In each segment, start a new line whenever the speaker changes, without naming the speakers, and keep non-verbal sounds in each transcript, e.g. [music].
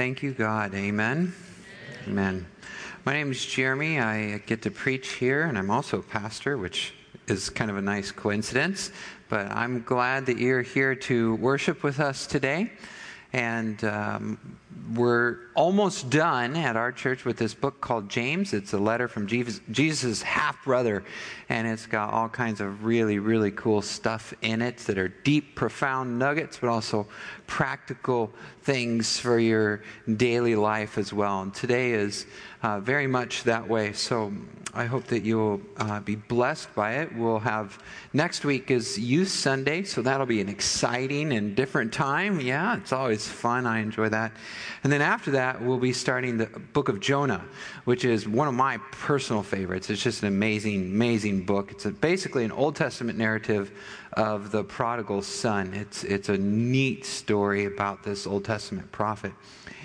Thank you, God. Amen. Amen. My name is Jeremy. I get to preach here, and I'm also a pastor, which is kind of a nice coincidence. But I'm glad that you're here to worship with us today. And um, we're almost done at our church with this book called James. It's a letter from Jesus' half brother, and it's got all kinds of really, really cool stuff in it that are deep, profound nuggets, but also practical things for your daily life as well. And today is uh, very much that way. So I hope that you'll uh, be blessed by it. We'll have next week is Youth Sunday, so that'll be an exciting and different time. Yeah, it's always fun. I enjoy that. And then after that, we'll be starting the book of Jonah, which is one of my personal favorites. It's just an amazing, amazing book. It's a, basically an Old Testament narrative of the prodigal son. It's, it's a neat story about this Old Testament prophet.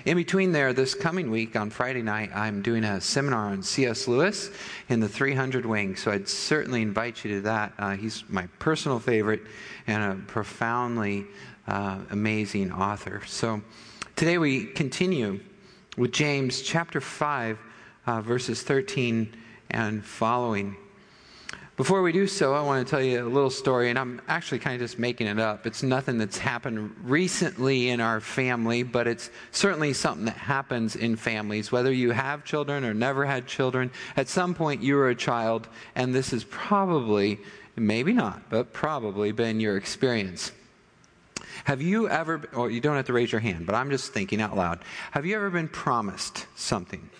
In between there, this coming week on Friday night, I'm doing a seminar on C.S. Lewis in the 300 Wing. So I'd certainly invite you to that. Uh, he's my personal favorite and a profoundly uh, amazing author. So today we continue with James chapter 5, uh, verses 13 and following. Before we do so, I want to tell you a little story, and I'm actually kind of just making it up. It's nothing that's happened recently in our family, but it's certainly something that happens in families. Whether you have children or never had children, at some point you were a child, and this is probably, maybe not, but probably been your experience. Have you ever, or you don't have to raise your hand, but I'm just thinking out loud. Have you ever been promised something?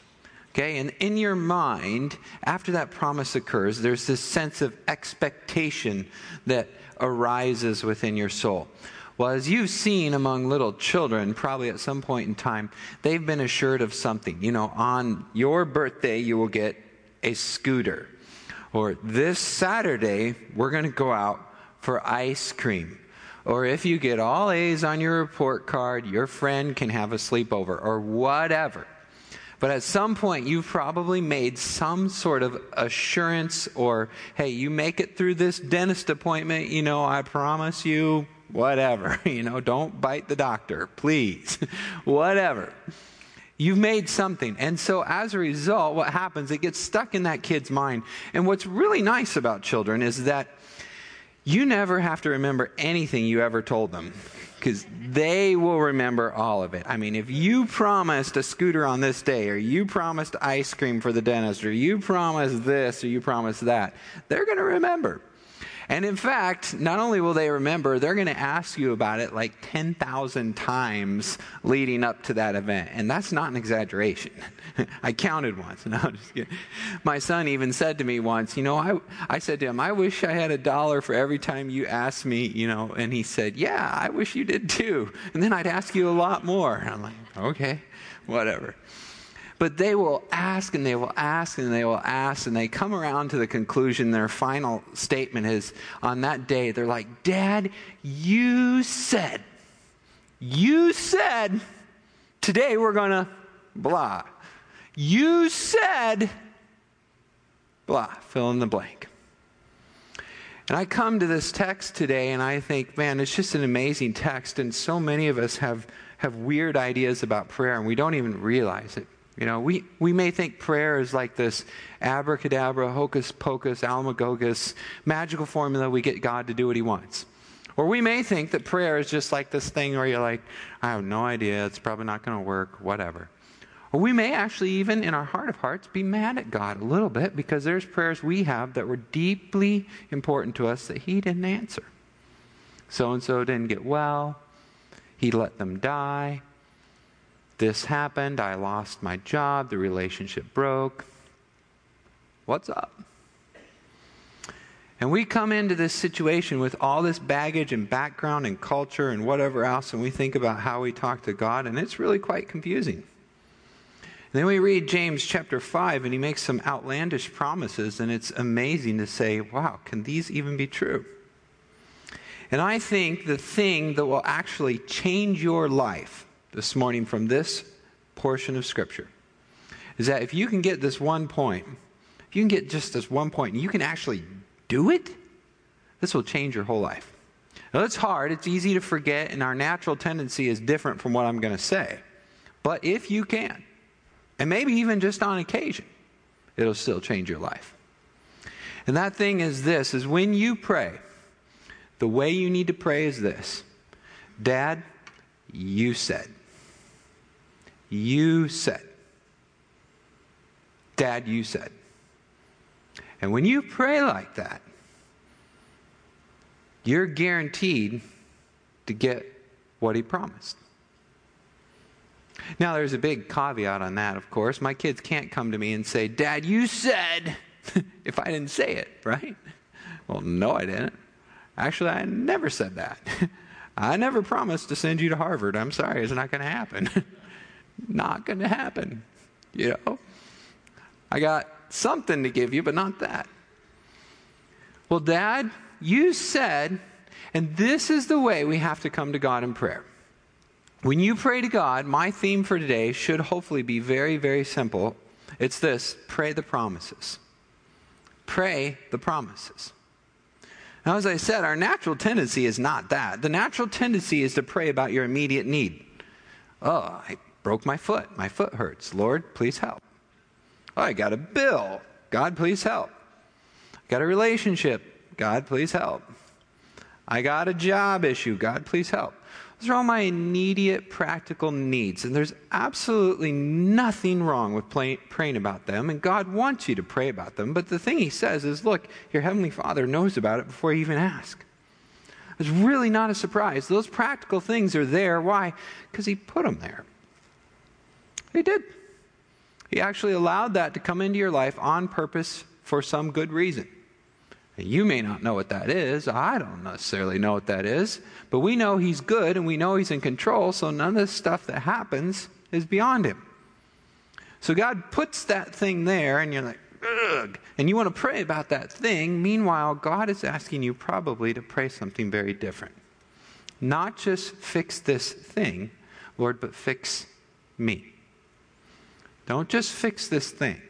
Okay, and in your mind, after that promise occurs, there's this sense of expectation that arises within your soul. Well, as you've seen among little children, probably at some point in time, they've been assured of something. You know, on your birthday, you will get a scooter. Or this Saturday, we're going to go out for ice cream. Or if you get all A's on your report card, your friend can have a sleepover, or whatever. But at some point, you've probably made some sort of assurance or, hey, you make it through this dentist appointment, you know, I promise you, whatever. [laughs] You know, don't bite the doctor, please. [laughs] whatever. You've made something. And so as a result, what happens, it gets stuck in that kid's mind. And what's really nice about children is that you never have to remember anything you ever told them because they will remember all of it. I mean, if you promised a scooter on this day, or you promised ice cream for the dentist, or you promised this, or you promised that, they're going to remember. And in fact, not only will they remember, they're going to ask you about it like 10,000 times leading up to that event. And that's not an exaggeration. [laughs] I counted once. [laughs] No, I'm just kidding. My son even said to me once, you know, I, I said to him, I wish I had a dollar for every time you asked me, you know, and he said, yeah, I wish you did too. And then I'd ask you a lot more. And I'm like, okay, whatever. But they will ask and they will ask and they will ask, and they come around to the conclusion. Their final statement is on that day, they're like, Dad, you said, you said, today we're going to blah. You said, blah, fill in the blank. And I come to this text today and I think, man, it's just an amazing text. And so many of us have, have weird ideas about prayer and we don't even realize it. You know, we, we may think prayer is like this abracadabra, hocus pocus, almagogus, magical formula we get God to do what he wants. Or we may think that prayer is just like this thing where you're like, I have no idea, it's probably not going to work, whatever. Or we may actually, even in our heart of hearts, be mad at God a little bit because there's prayers we have that were deeply important to us that He didn't answer. So and so didn't get well, He let them die, this happened, I lost my job, the relationship broke. What's up? And we come into this situation with all this baggage and background and culture and whatever else, and we think about how we talk to God, and it's really quite confusing. And then we read James chapter 5, and he makes some outlandish promises, and it's amazing to say, wow, can these even be true? And I think the thing that will actually change your life this morning from this portion of Scripture is that if you can get this one point, if you can get just this one point and you can actually do it, this will change your whole life. Now, it's hard, it's easy to forget, and our natural tendency is different from what I'm going to say. But if you can, and maybe even just on occasion, it'll still change your life. And that thing is this is when you pray, the way you need to pray is this. Dad, you said. You said. Dad, you said. And when you pray like that, you're guaranteed to get what he promised. Now, there's a big caveat on that, of course. My kids can't come to me and say, Dad, you said, [laughs] if I didn't say it, right? Well, no, I didn't. Actually, I never said that. [laughs] I never promised to send you to Harvard. I'm sorry, it's not going to happen. [laughs] not going to happen. You know? I got something to give you, but not that. Well, Dad, you said, and this is the way we have to come to God in prayer. When you pray to God, my theme for today should hopefully be very, very simple. It's this pray the promises. Pray the promises. Now, as I said, our natural tendency is not that. The natural tendency is to pray about your immediate need. Oh, I broke my foot. My foot hurts. Lord, please help. Oh, I got a bill. God, please help. I got a relationship. God, please help. I got a job issue. God, please help. Those are all my immediate practical needs. And there's absolutely nothing wrong with play, praying about them. And God wants you to pray about them. But the thing He says is look, your Heavenly Father knows about it before you even ask. It's really not a surprise. Those practical things are there. Why? Because He put them there. He did. He actually allowed that to come into your life on purpose for some good reason. You may not know what that is. I don't necessarily know what that is. But we know He's good and we know He's in control, so none of the stuff that happens is beyond Him. So God puts that thing there, and you're like, ugh. And you want to pray about that thing. Meanwhile, God is asking you probably to pray something very different. Not just fix this thing, Lord, but fix me. Don't just fix this thing,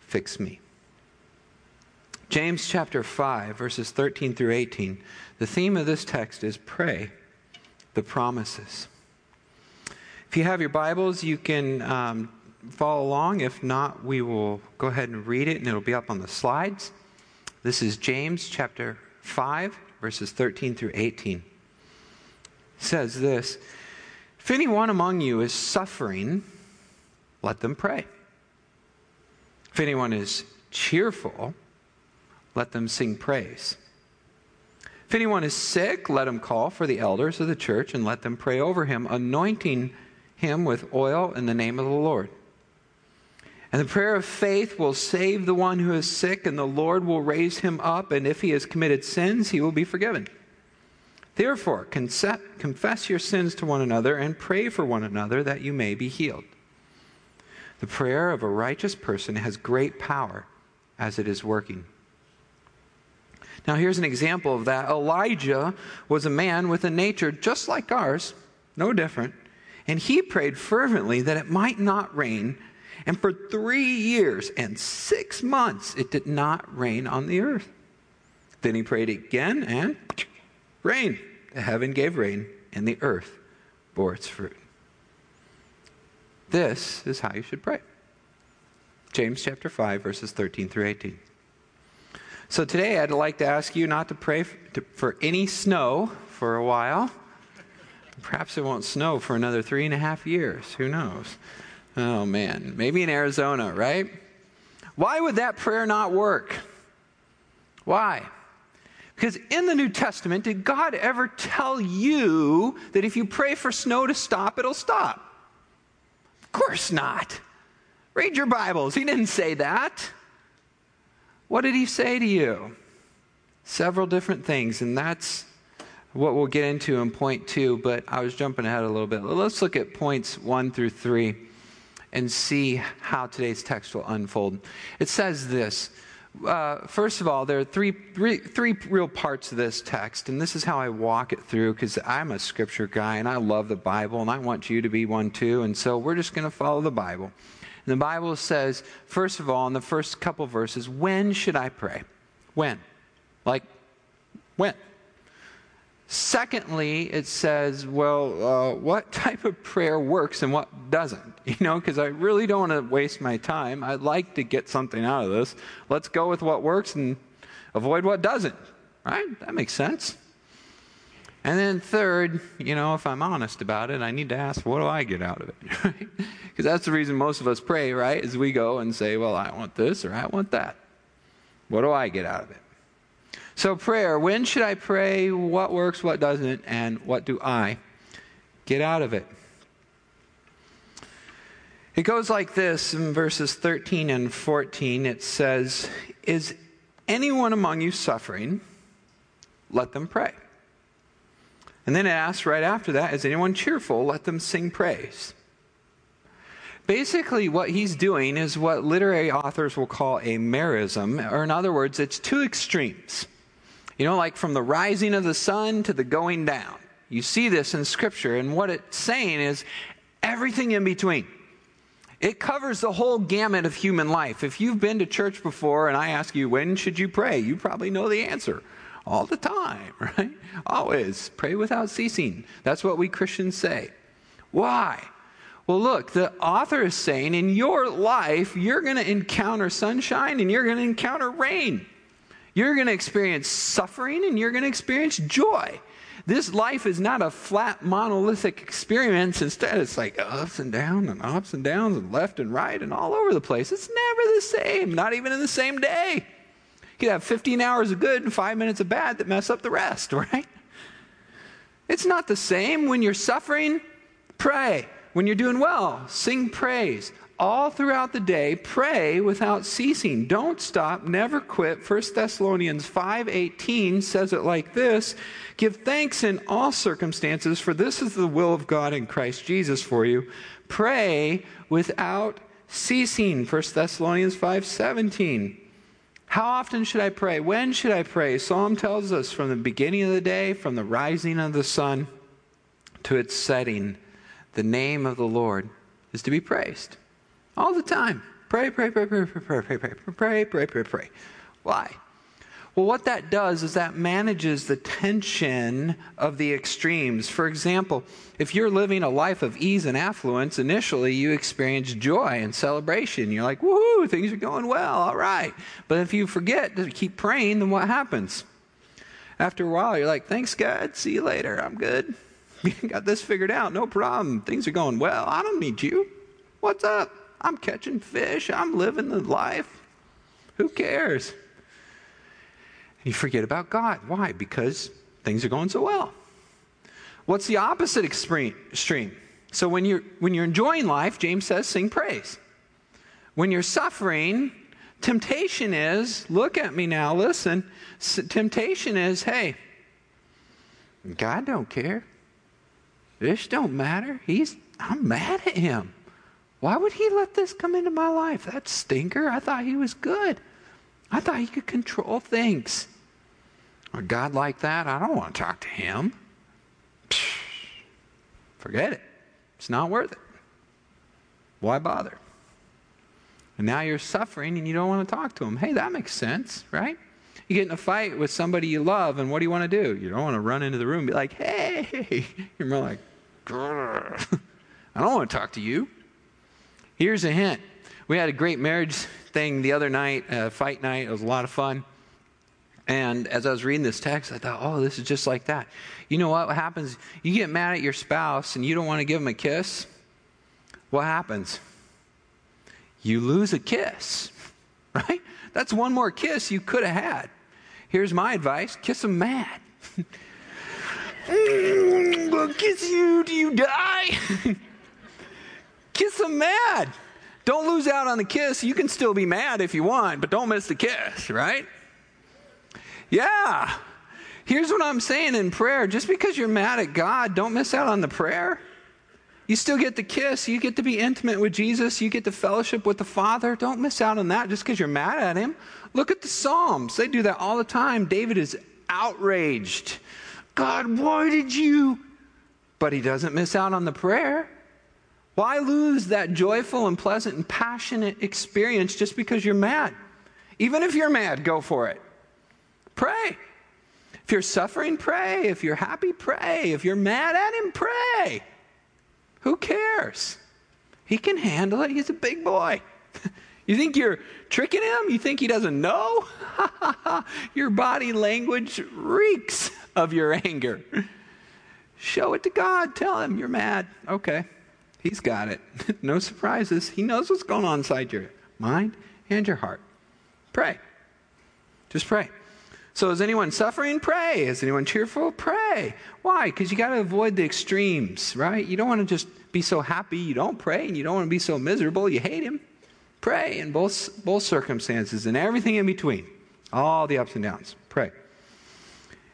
fix me. James chapter 5, verses 13 through 18. The theme of this text is pray the promises. If you have your Bibles, you can um, follow along. If not, we will go ahead and read it, and it'll be up on the slides. This is James chapter 5, verses 13 through 18. It says this If anyone among you is suffering, let them pray. If anyone is cheerful, let them sing praise. If anyone is sick, let him call for the elders of the church and let them pray over him, anointing him with oil in the name of the Lord. And the prayer of faith will save the one who is sick, and the Lord will raise him up, and if he has committed sins, he will be forgiven. Therefore, confess your sins to one another and pray for one another that you may be healed. The prayer of a righteous person has great power as it is working. Now, here's an example of that. Elijah was a man with a nature just like ours, no different, and he prayed fervently that it might not rain. And for three years and six months, it did not rain on the earth. Then he prayed again, and rain. The heaven gave rain, and the earth bore its fruit. This is how you should pray. James chapter 5, verses 13 through 18. So today I'd like to ask you not to pray for any snow for a while. Perhaps it won't snow for another three and a half years. Who knows? Oh man, maybe in Arizona, right? Why would that prayer not work? Why? Because in the New Testament, did God ever tell you that if you pray for snow to stop, it'll stop? Of course not. Read your Bibles. He didn't say that. What did he say to you? Several different things, and that's what we'll get into in point two, but I was jumping ahead a little bit. Let's look at points one through three and see how today's text will unfold. It says this. Uh, first of all, there are three, three, three real parts of this text, and this is how I walk it through because I'm a scripture guy and I love the Bible, and I want you to be one too. And so we're just going to follow the Bible. And the Bible says, first of all, in the first couple verses, when should I pray? When? Like, when? Secondly, it says, well, uh, what type of prayer works and what doesn't? [laughs] You know, because I really don't want to waste my time. I'd like to get something out of this. Let's go with what works and avoid what doesn't. Right? That makes sense. And then third, you know, if I'm honest about it, I need to ask, what do I get out of it? [laughs] Because that's the reason most of us pray, right? Is we go and say, well, I want this or I want that. What do I get out of it? So, prayer when should I pray? What works, what doesn't, and what do I get out of it? It goes like this in verses 13 and 14. It says, Is anyone among you suffering? Let them pray. And then it asks right after that, Is anyone cheerful? Let them sing praise. Basically, what he's doing is what literary authors will call a merism, or in other words, it's two extremes. You know, like from the rising of the sun to the going down. You see this in Scripture, and what it's saying is everything in between. It covers the whole gamut of human life. If you've been to church before and I ask you, when should you pray? You probably know the answer. All the time, [laughs] right? Always. Pray without ceasing. That's what we Christians say. Why? Well, look, the author is saying in your life, you're going to encounter sunshine and you're going to encounter rain. You're going to experience suffering and you're going to experience joy. This life is not a flat monolithic experience. Instead, it's like ups and downs and ups and downs and left and right and all over the place. It's never the same, not even in the same day. You could have 15 hours of good and five minutes of bad that mess up the rest, [laughs] right? It's not the same. When you're suffering, pray. When you're doing well, sing praise all throughout the day pray without ceasing. Don't stop never quit. 1 thessalonians 5.18 says it like this give thanks in all circumstances for this is the will of god in christ jesus for you. Pray without ceasing. 1 thessalonians 5.17 how often should i pray? When should i pray? Psalm tells us from the beginning of the day from the rising of the sun to its setting the name of the lord is to be praised all the time. Pray, pray, pray, pray, pray, pray, pray, pray, pray, pray, pray, pray. Why? Well, what that does is that manages the tension of the extremes. For example, if you're living a life of ease and affluence, initially you experience joy and celebration. You're like, woohoo, things are going well, all right. But if you forget to keep praying, then what happens? After a while, you're like, thanks, God, see you later, I'm good. Got this figured out, no problem. Things are going well, I don't need you. What's up? I'm catching fish. I'm living the life. Who cares? You forget about God. Why? Because things are going so well. What's the opposite extreme? So when you're when you're enjoying life, James says, sing praise. When you're suffering, temptation is, look at me now, listen. Temptation is, hey, God don't care. This don't matter. He's I'm mad at him. Why would he let this come into my life? That stinker. I thought he was good. I thought he could control things. A God like that, I don't want to talk to him. Forget it. It's not worth it. Why bother? And now you're suffering and you don't want to talk to him. Hey, that makes sense, right? You get in a fight with somebody you love, and what do you want to do? You don't want to run into the room and be like, hey. [laughs] You're more like, [laughs] I don't want to talk to you. Here's a hint. We had a great marriage thing the other night, uh, fight night. It was a lot of fun. And as I was reading this text, I thought, oh, this is just like that. You know what happens? You get mad at your spouse and you don't want to give them a kiss. What happens? You lose a kiss, [laughs] right? That's one more kiss you could have had. Here's my advice kiss them mad. [laughs] mm, kiss you Do you die. [laughs] Kiss them mad. Don't lose out on the kiss. You can still be mad if you want, but don't miss the kiss, right? Yeah. Here's what I'm saying in prayer just because you're mad at God, don't miss out on the prayer. You still get the kiss. You get to be intimate with Jesus. You get to fellowship with the Father. Don't miss out on that just because you're mad at Him. Look at the Psalms. They do that all the time. David is outraged. God, why did you? But he doesn't miss out on the prayer. Why lose that joyful and pleasant and passionate experience just because you're mad? Even if you're mad, go for it. Pray. If you're suffering, pray. If you're happy, pray. If you're mad at him, pray. Who cares? He can handle it. He's a big boy. [laughs] You think you're tricking him? You think he doesn't know? [laughs] your body language reeks of your anger. Show it to God. Tell him you're mad. Okay. He's got it. [laughs] no surprises. He knows what's going on inside your mind and your heart. Pray. Just pray. So, is anyone suffering? Pray. Is anyone cheerful? Pray. Why? Because you got to avoid the extremes, right? You don't want to just be so happy you don't pray, and you don't want to be so miserable you hate him. Pray in both, both circumstances and everything in between, all the ups and downs. Pray.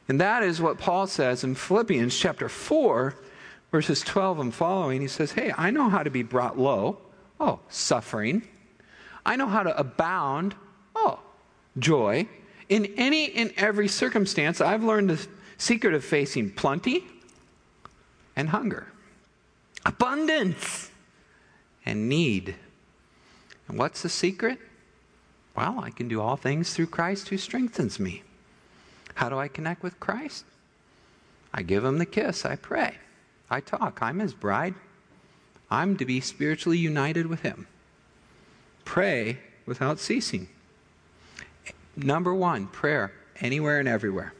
And that is what Paul says in Philippians chapter 4, verses 12 and following. He says, Hey, I know how to be brought low. Oh, suffering. I know how to abound. Oh, joy. In any and every circumstance, I've learned the secret of facing plenty and hunger, abundance and need. And what's the secret? Well, I can do all things through Christ who strengthens me. How do I connect with Christ? I give him the kiss. I pray. I talk. I'm his bride. I'm to be spiritually united with him. Pray without ceasing. Number one, prayer, anywhere and everywhere.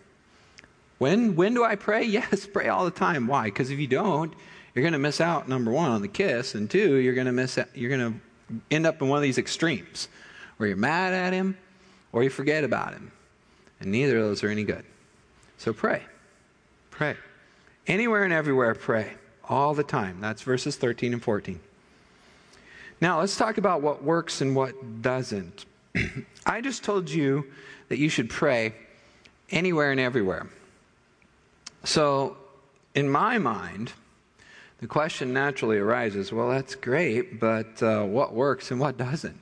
When, when do I pray? [laughs] Yes, pray all the time. Why? Because if you don't, you're going to miss out, number one, on the kiss, and two, you're going to miss out, you're going to end up in one of these extremes where you're mad at him or you forget about him. And neither of those are any good. So pray. Pray. Anywhere and everywhere, pray. All the time. That's verses 13 and 14. Now, let's talk about what works and what doesn't. [clears throat] I just told you that you should pray anywhere and everywhere. So, in my mind, the question naturally arises well, that's great, but uh, what works and what doesn't?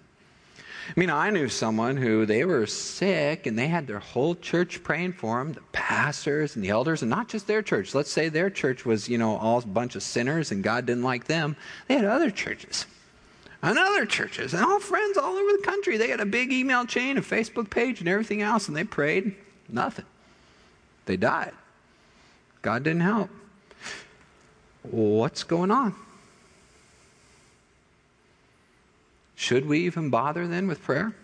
I mean, I knew someone who they were sick and they had their whole church praying for them, the pastors and the elders, and not just their church. Let's say their church was, you know, all a bunch of sinners and God didn't like them. They had other churches and other churches and all friends all over the country. They had a big email chain, a Facebook page, and everything else, and they prayed. Nothing. They died. God didn't help. What's going on? Should we even bother then with prayer?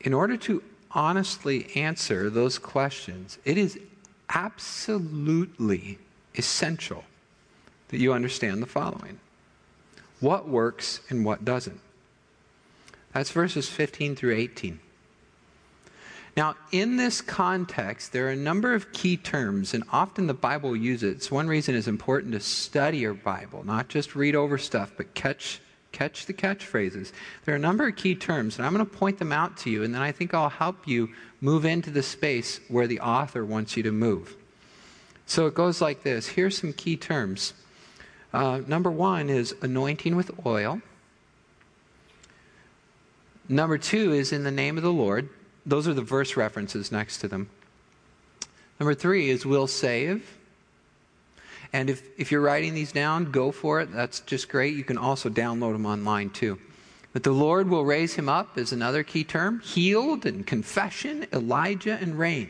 In order to honestly answer those questions, it is absolutely essential that you understand the following what works and what doesn't. That's verses 15 through 18. Now, in this context, there are a number of key terms, and often the Bible uses it. It's one reason it's important to study your Bible, not just read over stuff, but catch catch the catchphrases. There are a number of key terms, and I'm going to point them out to you, and then I think I'll help you move into the space where the author wants you to move. So it goes like this. Here's some key terms. Uh, number one is anointing with oil. Number two is in the name of the Lord. Those are the verse references next to them. Number three is "We'll save. And if, if you're writing these down, go for it. That's just great. You can also download them online too. But the Lord will raise him up is another key term. Healed and confession, Elijah and rain.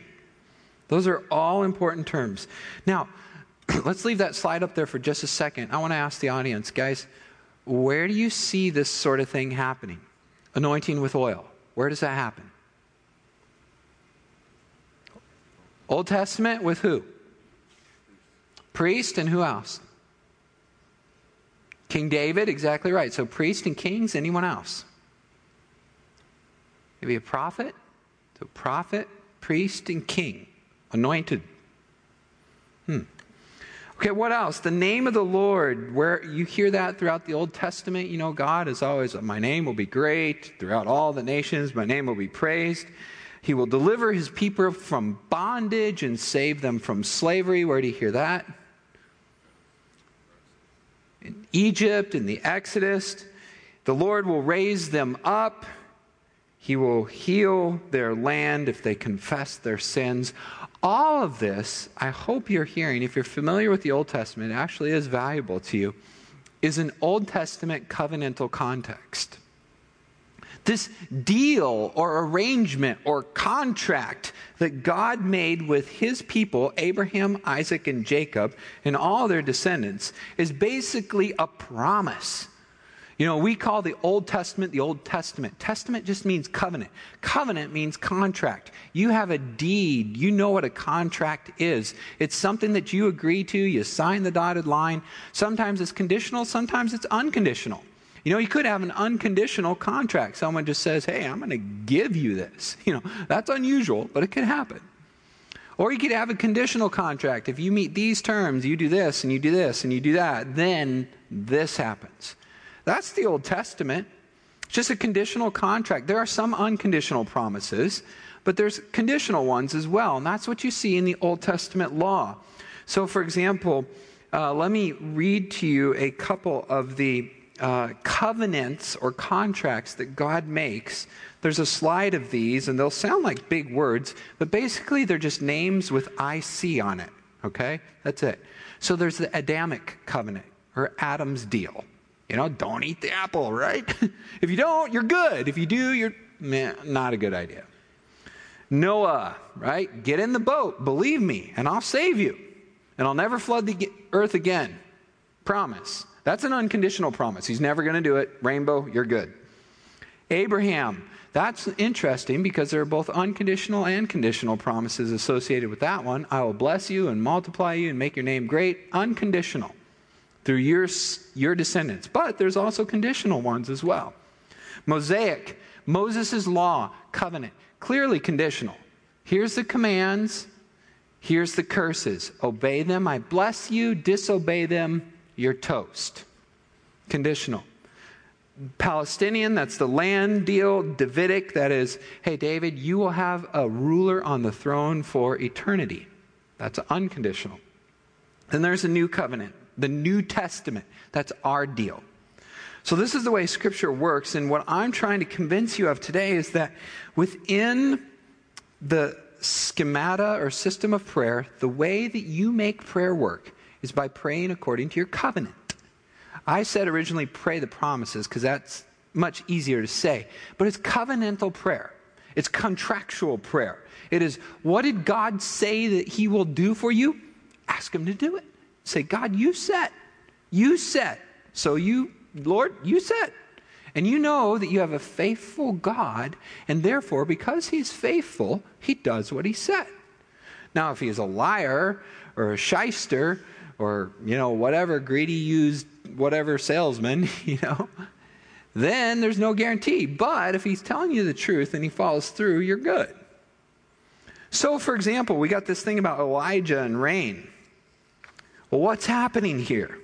Those are all important terms. Now, [clears throat] let's leave that slide up there for just a second. I want to ask the audience, guys, where do you see this sort of thing happening? Anointing with oil. Where does that happen? Old Testament with who? Priest and who else? King David, exactly right. So priest and kings, anyone else? Maybe a prophet? So prophet, priest, and king. Anointed. Hmm. Okay, what else? The name of the Lord, where you hear that throughout the Old Testament, you know, God is always, my name will be great throughout all the nations, my name will be praised. He will deliver his people from bondage and save them from slavery. Where do you hear that? In Egypt, in the Exodus. The Lord will raise them up. He will heal their land if they confess their sins. All of this, I hope you're hearing, if you're familiar with the Old Testament, it actually is valuable to you, is an Old Testament covenantal context. This deal or arrangement or contract that God made with his people, Abraham, Isaac, and Jacob, and all their descendants, is basically a promise. You know, we call the Old Testament the Old Testament. Testament just means covenant. Covenant means contract. You have a deed. You know what a contract is. It's something that you agree to, you sign the dotted line. Sometimes it's conditional, sometimes it's unconditional. You know, you could have an unconditional contract. Someone just says, hey, I'm going to give you this. [laughs] You know, that's unusual, but it could happen. Or you could have a conditional contract. If you meet these terms, you do this and you do this and you do that, then this happens. That's the Old Testament. It's just a conditional contract. There are some unconditional promises, but there's conditional ones as well. And that's what you see in the Old Testament law. So, for example, uh, let me read to you a couple of the uh, covenants or contracts that God makes. There's a slide of these, and they'll sound like big words, but basically they're just names with IC on it. Okay? That's it. So there's the Adamic covenant, or Adam's deal. You know, don't eat the apple, right? [laughs] if you don't, you're good. If you do, you're man, not a good idea. Noah, right? Get in the boat, believe me, and I'll save you. And I'll never flood the earth again. Promise. That's an unconditional promise. He's never going to do it. Rainbow, you're good. Abraham, that's interesting because there are both unconditional and conditional promises associated with that one. I will bless you and multiply you and make your name great. Unconditional through your, your descendants. But there's also conditional ones as well. Mosaic, Moses' law, covenant, clearly conditional. Here's the commands, here's the curses. Obey them, I bless you. Disobey them, you're toast. Conditional. Palestinian, that's the land deal. Davidic, that is, hey, David, you will have a ruler on the throne for eternity. That's unconditional. Then there's a new covenant, the New Testament. That's our deal. So, this is the way Scripture works. And what I'm trying to convince you of today is that within the schemata or system of prayer, the way that you make prayer work is by praying according to your covenant. I said originally pray the promises because that's much easier to say, but it's covenantal prayer. It's contractual prayer. It is what did God say that He will do for you? Ask Him to do it. Say, God, you said. You said. So you, Lord, you said. And you know that you have a faithful God, and therefore, because He's faithful, He does what He said. Now, if He is a liar or a shyster or, you know, whatever, greedy used whatever salesman, [laughs] you know, then there's no guarantee. But if he's telling you the truth and he follows through, you're good. So, for example, we got this thing about Elijah and rain. Well, what's happening here?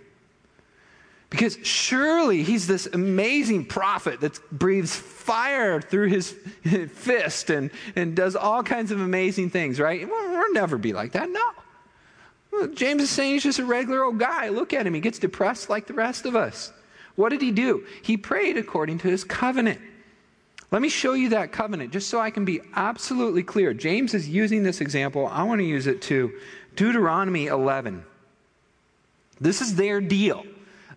Because surely he's this amazing prophet that breathes fire through his [laughs] fist and, and does all kinds of amazing things, right? We'll, we'll never be like that. No. James is saying he's just a regular old guy. Look at him. He gets depressed like the rest of us. What did he do? He prayed according to his covenant. Let me show you that covenant just so I can be absolutely clear. James is using this example. I want to use it to Deuteronomy 11. This is their deal.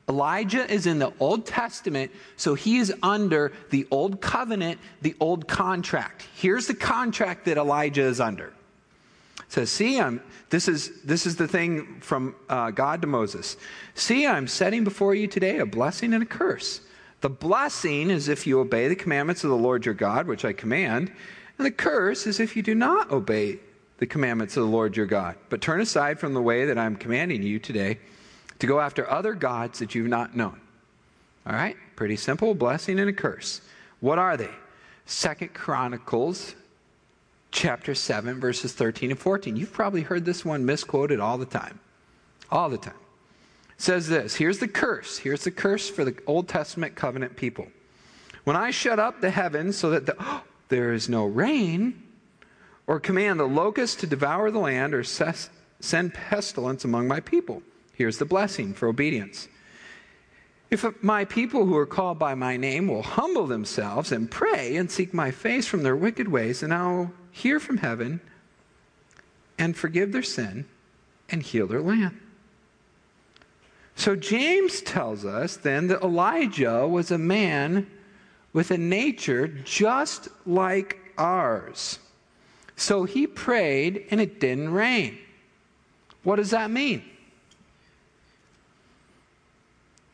Elijah is in the Old Testament, so he is under the Old Covenant, the Old Contract. Here's the contract that Elijah is under says, See, I'm, this, is, this is the thing from uh, God to Moses. See, I'm setting before you today a blessing and a curse. The blessing is if you obey the commandments of the Lord your God, which I command, and the curse is if you do not obey the commandments of the Lord your God, but turn aside from the way that I'm commanding you today to go after other gods that you've not known. All right? Pretty simple blessing and a curse. What are they? Second Chronicles chapter 7, verses 13 and 14. You've probably heard this one misquoted all the time. All the time. It says this Here's the curse. Here's the curse for the Old Testament covenant people. When I shut up the heavens so that the, oh, [gasps] there is no rain, or command the locust to devour the land, or ses, send pestilence among my people, here's the blessing for obedience. If my people who are called by my name will humble themselves and pray and seek my face from their wicked ways, then I'll hear from heaven and forgive their sin and heal their land. So James tells us then that Elijah was a man
with a nature just like ours. So he prayed and it didn't rain. What does that mean?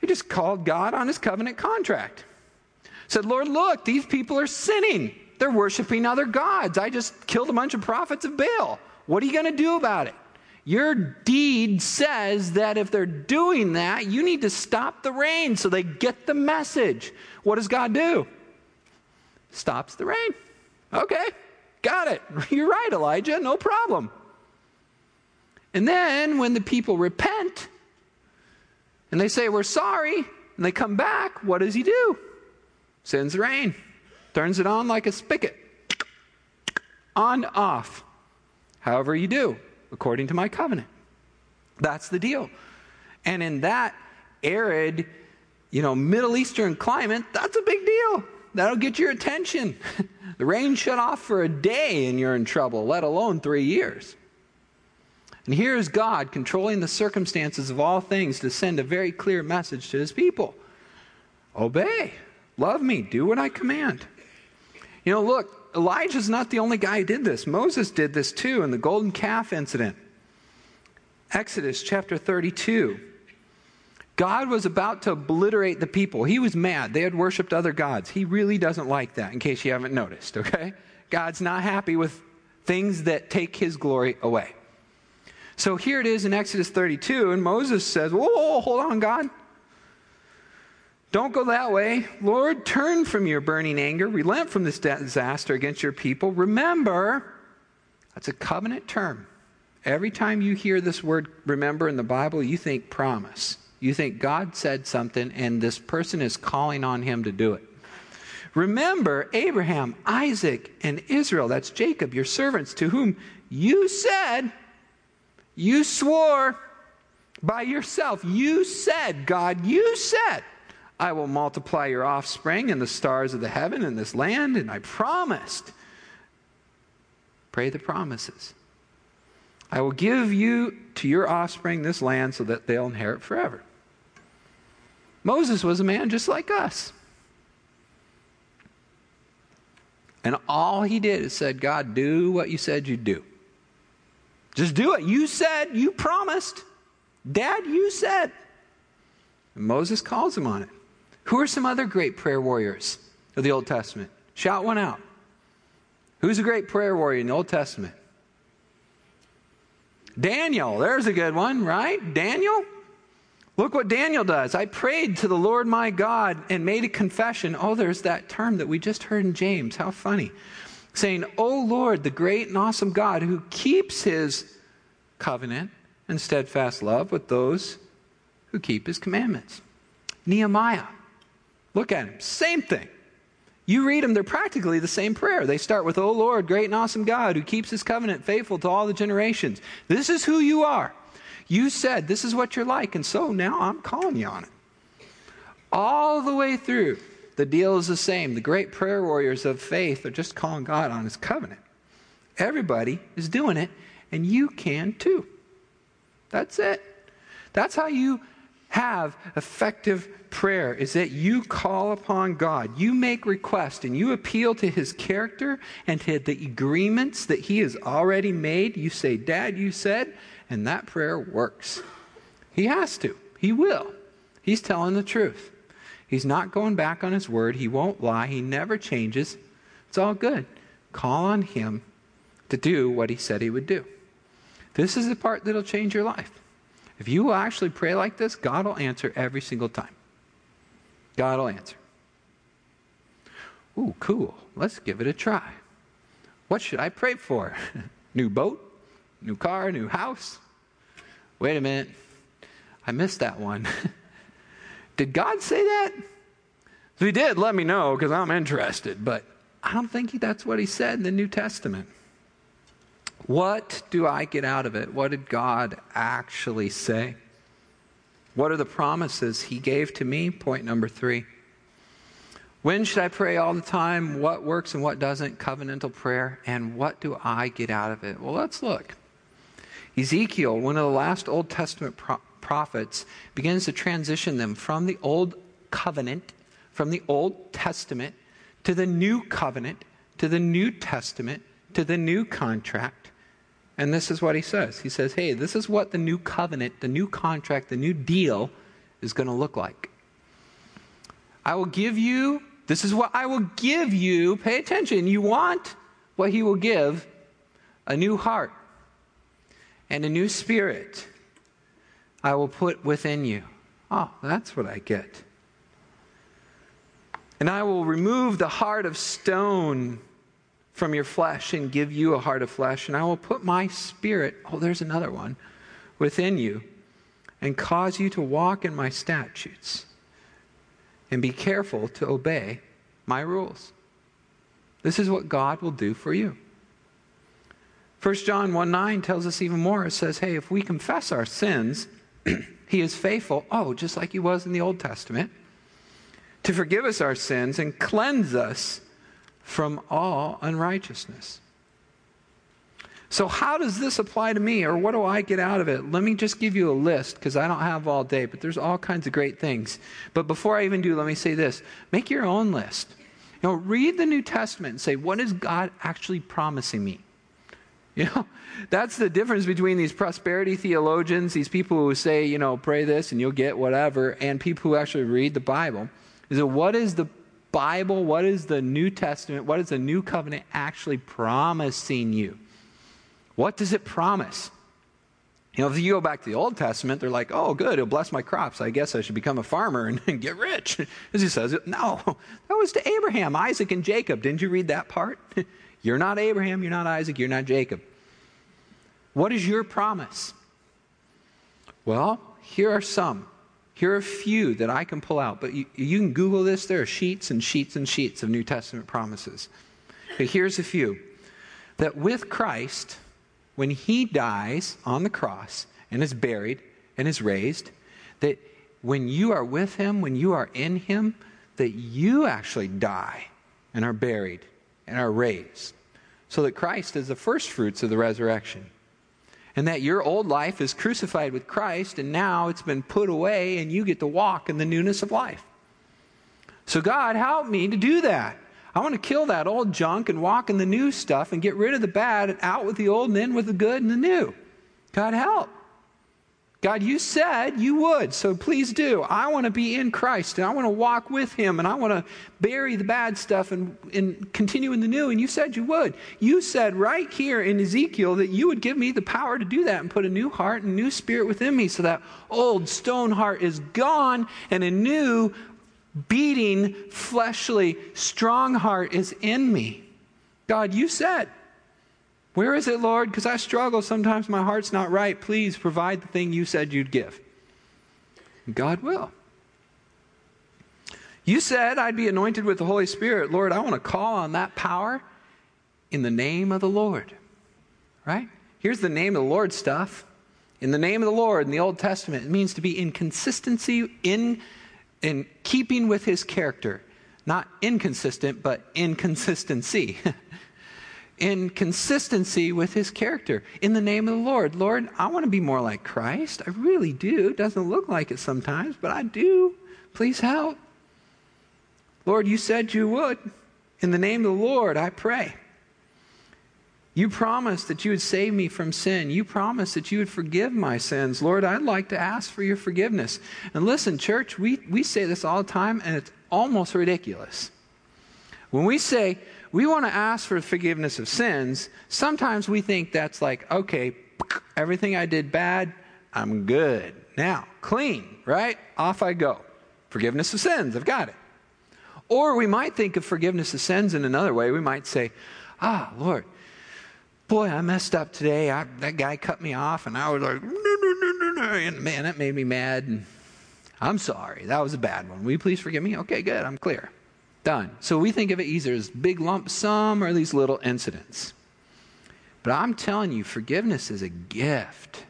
He just called God on his covenant contract. Said, Lord, look, these people are sinning. They're worshiping other gods. I just killed a bunch of prophets of Baal. What are you going to do about it? Your deed says that if they're doing that, you need to stop the rain so they get the message. What does God do? Stops the rain. Okay, got it. [laughs] You're right, Elijah, no problem. And then when the people repent and they say, We're sorry, and they come back, what does he do? Sends rain, turns it on like a spigot. On, off. However you do according to my covenant. That's the deal. And in that arid, you know, Middle Eastern climate, that's a big deal. That'll get your attention. [laughs] the rain shut off for a day and you're in trouble, let alone three years. And here's God controlling the circumstances of all things to send a very clear message to his people Obey, love me, do what I command. You know, look, Elijah's not the only guy who did this. Moses did this too in the golden calf incident. Exodus chapter 32. God was about to obliterate the people. He was mad. They had worshiped other gods. He really doesn't like that, in case you haven't noticed, okay? God's not happy with things that take his glory away. So here it is in Exodus 32, and Moses says, Whoa, whoa hold on, God. Don't go that way. Lord, turn from your burning anger. Relent from this disaster against your people. Remember, that's a covenant term. Every time you hear this word remember in the Bible, you think promise. You think God said something and this person is calling on him to do it. Remember Abraham, Isaac, and Israel, that's Jacob, your servants, to whom you said, you swore by yourself. You said, God, you said, I will multiply your offspring and the stars of the heaven in this land, and I promised. Pray the promises. I will give you to your offspring this land so that they'll inherit forever. Moses was a man just like us. And all he did is said, God, do what you said you'd do. Just do it. You said, you promised. Dad, you said. And Moses calls him on it. Who are some other great prayer warriors of the Old Testament? Shout one out. Who's a great prayer warrior in the Old Testament? Daniel. There's a good one, right? Daniel? Look what Daniel does. I prayed to the Lord my God and made a confession. Oh, there's that term that we just heard in James. How funny. Saying, Oh Lord, the great and awesome God who keeps his covenant and steadfast love with those who keep his commandments. Nehemiah. Look at him. Same thing. You read them, they're practically the same prayer. They start with, O Lord, great and awesome God, who keeps his covenant faithful to all the generations. This is who you are. You said this is what you're like, and so now I'm calling you on it. All the way through, the deal is the same. The great prayer warriors of faith are just calling God on his covenant. Everybody is doing it, and you can too. That's it. That's how you have effective prayer is that you call upon God, you make request, and you appeal to his character and to the agreements that he has already made. You say, Dad, you said, and that prayer works. He has to, he will. He's telling the truth. He's not going back on his word, he won't lie, he never changes. It's all good. Call on him to do what he said he would do. This is the part that'll change your life. If you will actually pray like this, God will answer every single time. God will answer. Ooh, cool. Let's give it a try. What should I pray for? [laughs] new boat? New car? New house? Wait a minute. I missed that one. [laughs] did God say that? If he did, let me know because I'm interested. But I don't think that's what he said in the New Testament. What do I get out of it? What did God actually say? What are the promises he gave to me? Point number three. When should I pray all the time? What works and what doesn't? Covenantal prayer. And what do I get out of it? Well, let's look. Ezekiel, one of the last Old Testament pro- prophets, begins to transition them from the Old Covenant, from the Old Testament, to the new covenant, to the New Testament, to the new contract. And this is what he says. He says, hey, this is what the new covenant, the new contract, the new deal is going to look like. I will give you, this is what I will give you. Pay attention. You want what he will give a new heart and a new spirit I will put within you. Oh, that's what I get. And I will remove the heart of stone from your flesh and give you a heart of flesh. And I will put my spirit, oh, there's another one, within you and cause you to walk in my statutes and be careful to obey my rules. This is what God will do for you. 1 John 1 9 tells us even more. It says, hey, if we confess our sins, [clears throat] he is faithful, oh, just like he was in the Old Testament, to forgive us our sins and cleanse us from all unrighteousness. So, how does this apply to me, or what do I get out of it? Let me just give you a list because I don't have all day, but there's all kinds of great things. But before I even do, let me say this make your own list. You know, read the New Testament and say, what is God actually promising me? [laughs] You know, that's the difference between these prosperity theologians, these people who say, you know, pray this and you'll get whatever, and people who actually read the Bible. Is that what is the Bible, what is the New Testament, what is the New Covenant actually promising you? What does it promise? You know, if you go back to the Old Testament, they're like, oh, good, it'll bless my crops. I guess I should become a farmer and, [laughs] get rich. [laughs] As he says, no, [laughs] that was to Abraham, Isaac, and Jacob. Didn't you read that part? you're not Abraham, you're not Isaac, you're not Jacob. What is your promise? Well, here are some. Here are a few that I can pull out, but you, you can Google this. There are sheets and sheets and sheets of New Testament promises. But here's a few that with Christ, when he dies on the cross and is buried and is raised, that when you are with him, when you are in him, that you actually die and are buried and are raised. So that Christ is the first fruits of the resurrection and that your old life is crucified with Christ and now it's been put away and you get to walk in the newness of life. So, God, help me to do that. I want to kill that old junk and walk in the new stuff and get rid of the bad and out with the old and in with the good and the new. God, help. God, you said you would, so please do. I want to be in Christ and I want to walk with Him and I want to bury the bad stuff and, and continue in the new. And you said you would. You said right here in Ezekiel that you would give me the power to do that and put a new heart and new spirit within me so that old stone heart is gone and a new, beating, fleshly, strong heart is in me. God, you said. Where is it, Lord? Because I struggle. Sometimes my heart's not right. Please provide the thing you said you'd give. God will. You said I'd be anointed with the Holy Spirit. Lord, I want to call on that power in the name of the Lord. Right? Here's the name of the Lord stuff. In the name of the Lord in the Old Testament, it means to be in consistency, in, in keeping with his character. Not inconsistent, but inconsistency. [laughs] in consistency with his character in the name of the Lord. Lord, I want to be more like Christ. I really do. It doesn't look like it sometimes, but I do. Please help. Lord, you said you would. In the name of the Lord, I pray. You promised that you would save me from sin. You promised that you would forgive my sins. Lord, I'd like to ask for your forgiveness. And listen, church, we, we say this all the time, and it's almost ridiculous. When we say, we want to ask for forgiveness of sins, sometimes we think that's like, okay, everything I did bad, I'm good. Now, clean, right? Off I go. Forgiveness of sins, I've got it. Or we might think of forgiveness of sins in another way. We might say, ah, Lord, boy, I messed up today. I, that guy cut me off, and I was like, no, no, no, no, no. And man, that made me mad. And I'm sorry. That was a bad one. Will you please forgive me? Okay, good. I'm clear. Done. So we think of it either as big lump sum or these little incidents. But I'm telling you, forgiveness is a gift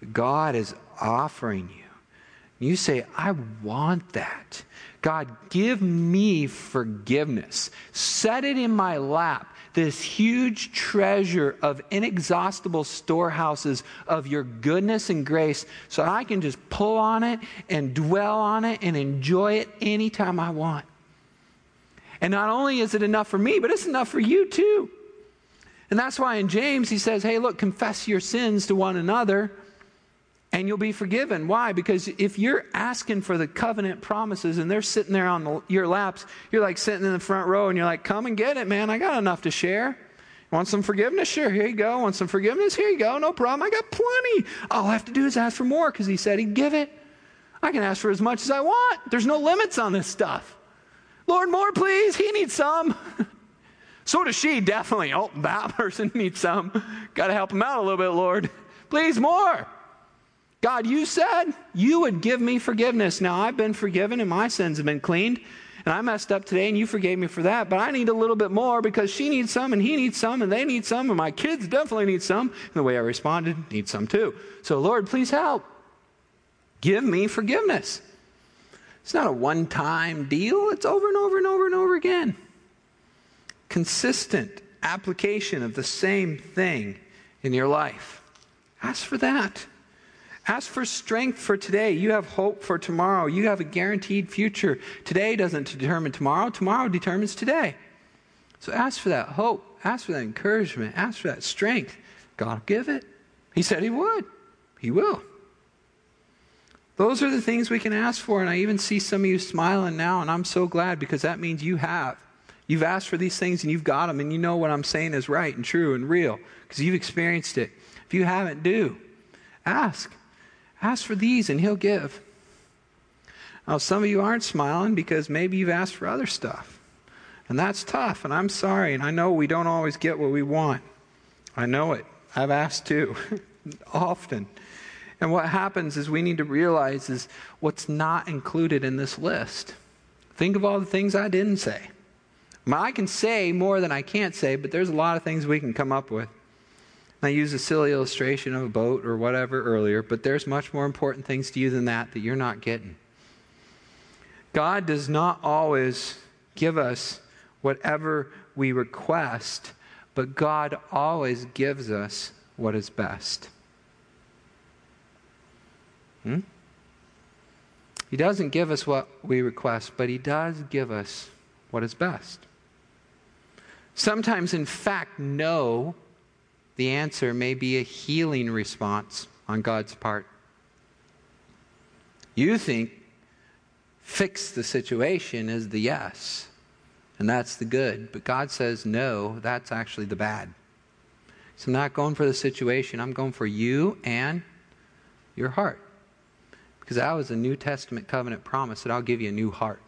that God is offering you. You say, I want that. God, give me forgiveness. Set it in my lap, this huge treasure of inexhaustible storehouses of your goodness and grace, so I can just pull on it and dwell on it and enjoy it anytime I want. And not only is it enough for me, but it's enough for you too. And that's why in James he says, hey, look, confess your sins to one another and you'll be forgiven. Why? Because if you're asking for the covenant promises and they're sitting there on the, your laps, you're like sitting in the front row and you're like, come and get it, man. I got enough to share. Want some forgiveness? Sure, here you go. Want some forgiveness? Here you go. No problem. I got plenty. All I have to do is ask for more because he said he'd give it. I can ask for as much as I want. There's no limits on this stuff. Lord, more, please. He needs some. [laughs] so does she, definitely. Oh, that [laughs] person needs some. Got to help him out a little bit, Lord. Please, more. God, you said you would give me forgiveness. Now, I've been forgiven and my sins have been cleaned. And I messed up today and you forgave me for that, but I need a little bit more because she needs some and he needs some and they need some and my kids definitely need some. And the way I responded, need some too. So, Lord, please help. Give me forgiveness. It's not a one time deal, it's over and over and over and over again. Consistent application of the same thing in your life. Ask for that. Ask for strength for today. You have hope for tomorrow. You have a guaranteed future. Today doesn't determine tomorrow, tomorrow determines today. So ask for that hope. Ask for that encouragement. Ask for that strength. God will give it. He said He would. He will. Those are the things we can ask for. And I even see some of you smiling now, and I'm so glad because that means you have. You've asked for these things and you've got them, and you know what I'm saying is right and true and real because you've experienced it. If you haven't, do. Ask. Ask for these and He'll give. Now, some of you aren't smiling because maybe you've asked for other stuff. And that's tough, and I'm sorry, and I know we don't always get what we want. I know it. I've asked too, [laughs] often. And what happens is we need to realize is what's not included in this list. Think of all the things I didn't say. I can say more than I can't say, but there's a lot of things we can come up with. I used a silly illustration of a boat or whatever earlier, but there's much more important things to you than that that you're not getting. God does not always give us whatever we request, but God always gives us what is best. Hmm? He doesn't give us what we request, but He does give us what is best. Sometimes, in fact, no the answer may be a healing response on God's part. You think fix the situation is the yes, and that's the good. But God says, no, that's actually the bad. So I'm not going for the situation, I'm going for you and your heart. Because that was a New Testament covenant promise that I'll give you a new heart.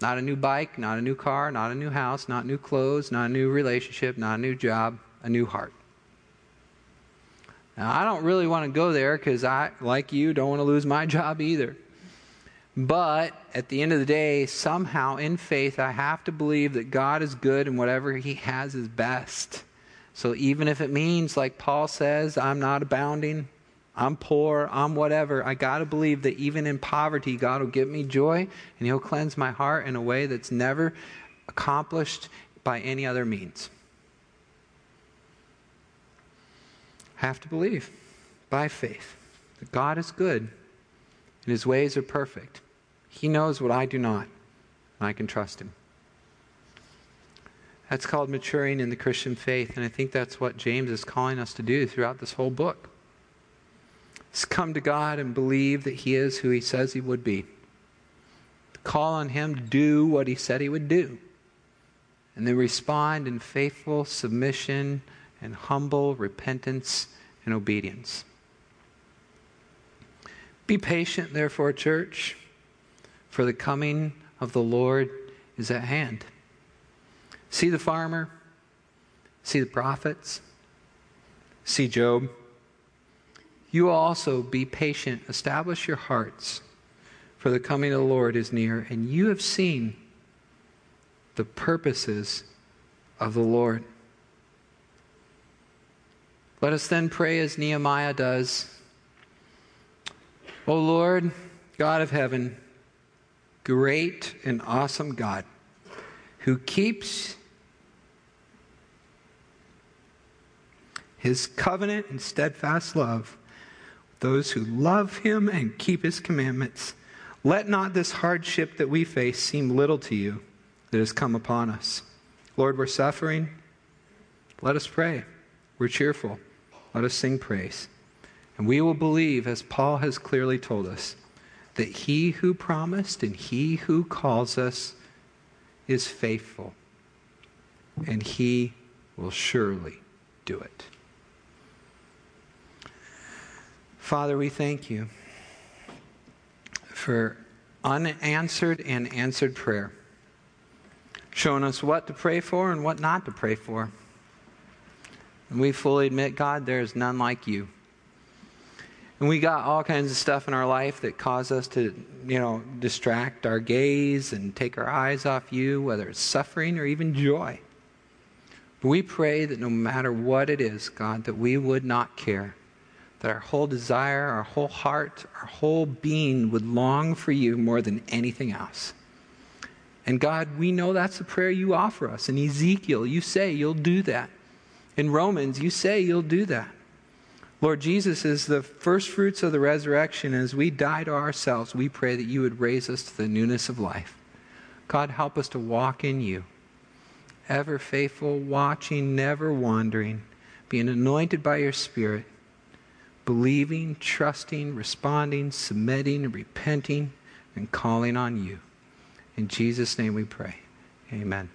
Not a new bike, not a new car, not a new house, not new clothes, not a new relationship, not a new job, a new heart. Now, I don't really want to go there because I, like you, don't want to lose my [laughs] job either. But at the end of the day, somehow in faith, I have to believe that God is good and whatever He has is best. So even if it means, like Paul says, I'm not abounding, I'm poor, I'm whatever. I got to believe that even in poverty, God will give me joy and He'll cleanse my heart in a way that's never accomplished by any other means. Have to believe by faith that God is good and His ways are perfect. He knows what I do not, and I can trust Him. That's called maturing in the Christian faith, and I think that's what James is calling us to do throughout this whole book come to God and believe that He is who He says He would be. Call on Him to do what He said He would do. And then respond in faithful submission and humble repentance and obedience. Be patient, therefore, church, for the coming of the Lord is at hand. See the farmer, see the prophets, see Job. You also be patient, establish your hearts, for the coming of the Lord is near, and you have seen the purposes of the Lord. Let us then pray as Nehemiah does. O Lord, God of heaven, great and awesome God, who keeps his covenant and steadfast love those who love him and keep his commandments. Let not this hardship that we face seem little to you that has come upon us. Lord, we're suffering. Let us pray. We're cheerful. Let us sing praise. And we will believe, as Paul has clearly told us, that he who promised and he who calls us is faithful, and he will surely do it. Father, we thank you for unanswered and answered prayer, showing us what to pray for and what not to pray for. And we fully admit, God, there is none like you. And we got all kinds of stuff in our life that cause us to, you know, distract our gaze and take our eyes off you, whether it's suffering or even joy. But we pray that no matter what it is, God, that we would not care. That our whole desire, our whole heart, our whole being would long for you more than anything else. And God, we know that's the prayer you offer us. In Ezekiel, you say you'll do that. In Romans, you say you'll do that. Lord Jesus is the first fruits of the resurrection. As we die to ourselves, we pray that you would raise us to the newness of life. God, help us to walk in you, ever faithful, watching, never wandering, being anointed by your Spirit, believing, trusting, responding, submitting, repenting, and calling on you. In Jesus' name we pray. Amen.